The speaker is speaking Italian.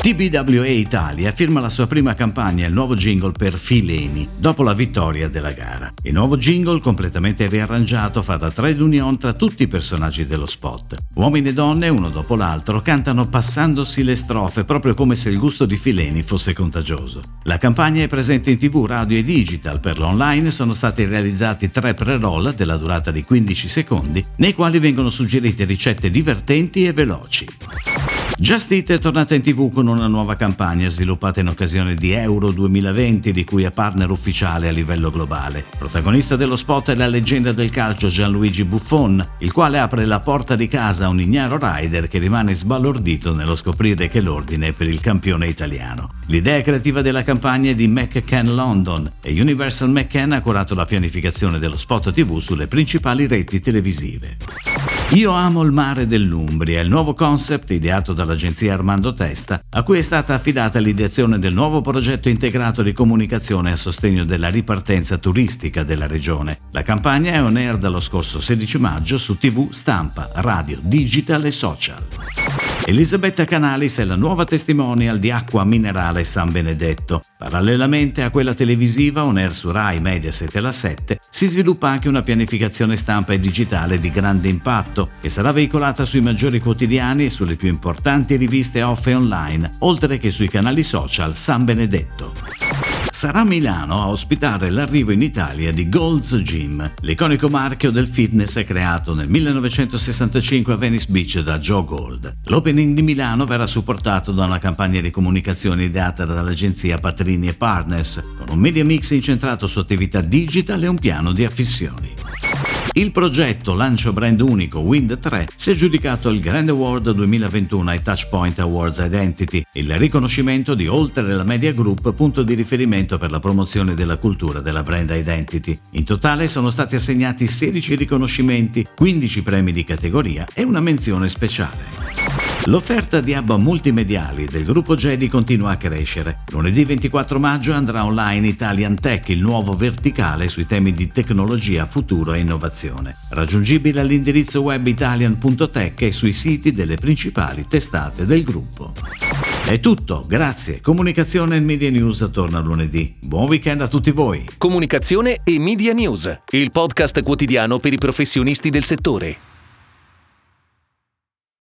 TBWA Italia firma la sua prima campagna e il nuovo jingle per Fileni, dopo la vittoria della gara. Il nuovo jingle, completamente riarrangiato, fa da trade union tra tutti i personaggi dello spot. Uomini e donne, uno dopo l'altro, cantano passandosi le strofe, proprio come se il gusto di Fileni fosse contagioso. La campagna è presente in tv, radio e digital. Per l'online sono stati realizzati tre pre-roll della durata di 15 secondi, nei quali vengono suggerite ricette divertenti e veloci. Just Eat è tornata in tv con una nuova campagna sviluppata in occasione di Euro 2020 di cui è partner ufficiale a livello globale. Protagonista dello spot è la leggenda del calcio Gianluigi Buffon, il quale apre la porta di casa a un ignaro rider che rimane sbalordito nello scoprire che l'ordine è per il campione italiano. L'idea creativa della campagna è di McCann London e Universal McCann ha curato la pianificazione dello spot tv sulle principali reti televisive. Io amo il mare dell'Umbria, il nuovo concept ideato dall'agenzia Armando Testa, a cui è stata affidata l'ideazione del nuovo progetto integrato di comunicazione a sostegno della ripartenza turistica della regione. La campagna è on air dallo scorso 16 maggio su TV, stampa, radio, digital e social. Elisabetta Canalis è la nuova testimonial di Acqua Minerale San Benedetto. Parallelamente a quella televisiva, on air su Rai, Mediaset e la 7, si sviluppa anche una pianificazione stampa e digitale di grande impatto, che sarà veicolata sui maggiori quotidiani e sulle più importanti riviste off e online, oltre che sui canali social San Benedetto sarà Milano a ospitare l'arrivo in Italia di Gold's Gym, l'iconico marchio del fitness creato nel 1965 a Venice Beach da Joe Gold. L'opening di Milano verrà supportato da una campagna di comunicazione ideata dall'agenzia Patrini Partners, con un media mix incentrato su attività digital e un piano di affissioni. Il progetto lancio brand unico Wind 3 si è aggiudicato il Grand Award 2021 ai Touchpoint Awards Identity, il riconoscimento di oltre la Media Group punto di riferimento per la promozione della cultura della brand identity. In totale sono stati assegnati 16 riconoscimenti, 15 premi di categoria e una menzione speciale. L'offerta di hub multimediali del gruppo Jedi continua a crescere. Lunedì 24 maggio andrà online Italian Tech, il nuovo verticale sui temi di tecnologia, futuro e innovazione. Raggiungibile all'indirizzo web italian.tech e sui siti delle principali testate del gruppo. È tutto, grazie. Comunicazione e Media News torna lunedì. Buon weekend a tutti voi. Comunicazione e Media News, il podcast quotidiano per i professionisti del settore.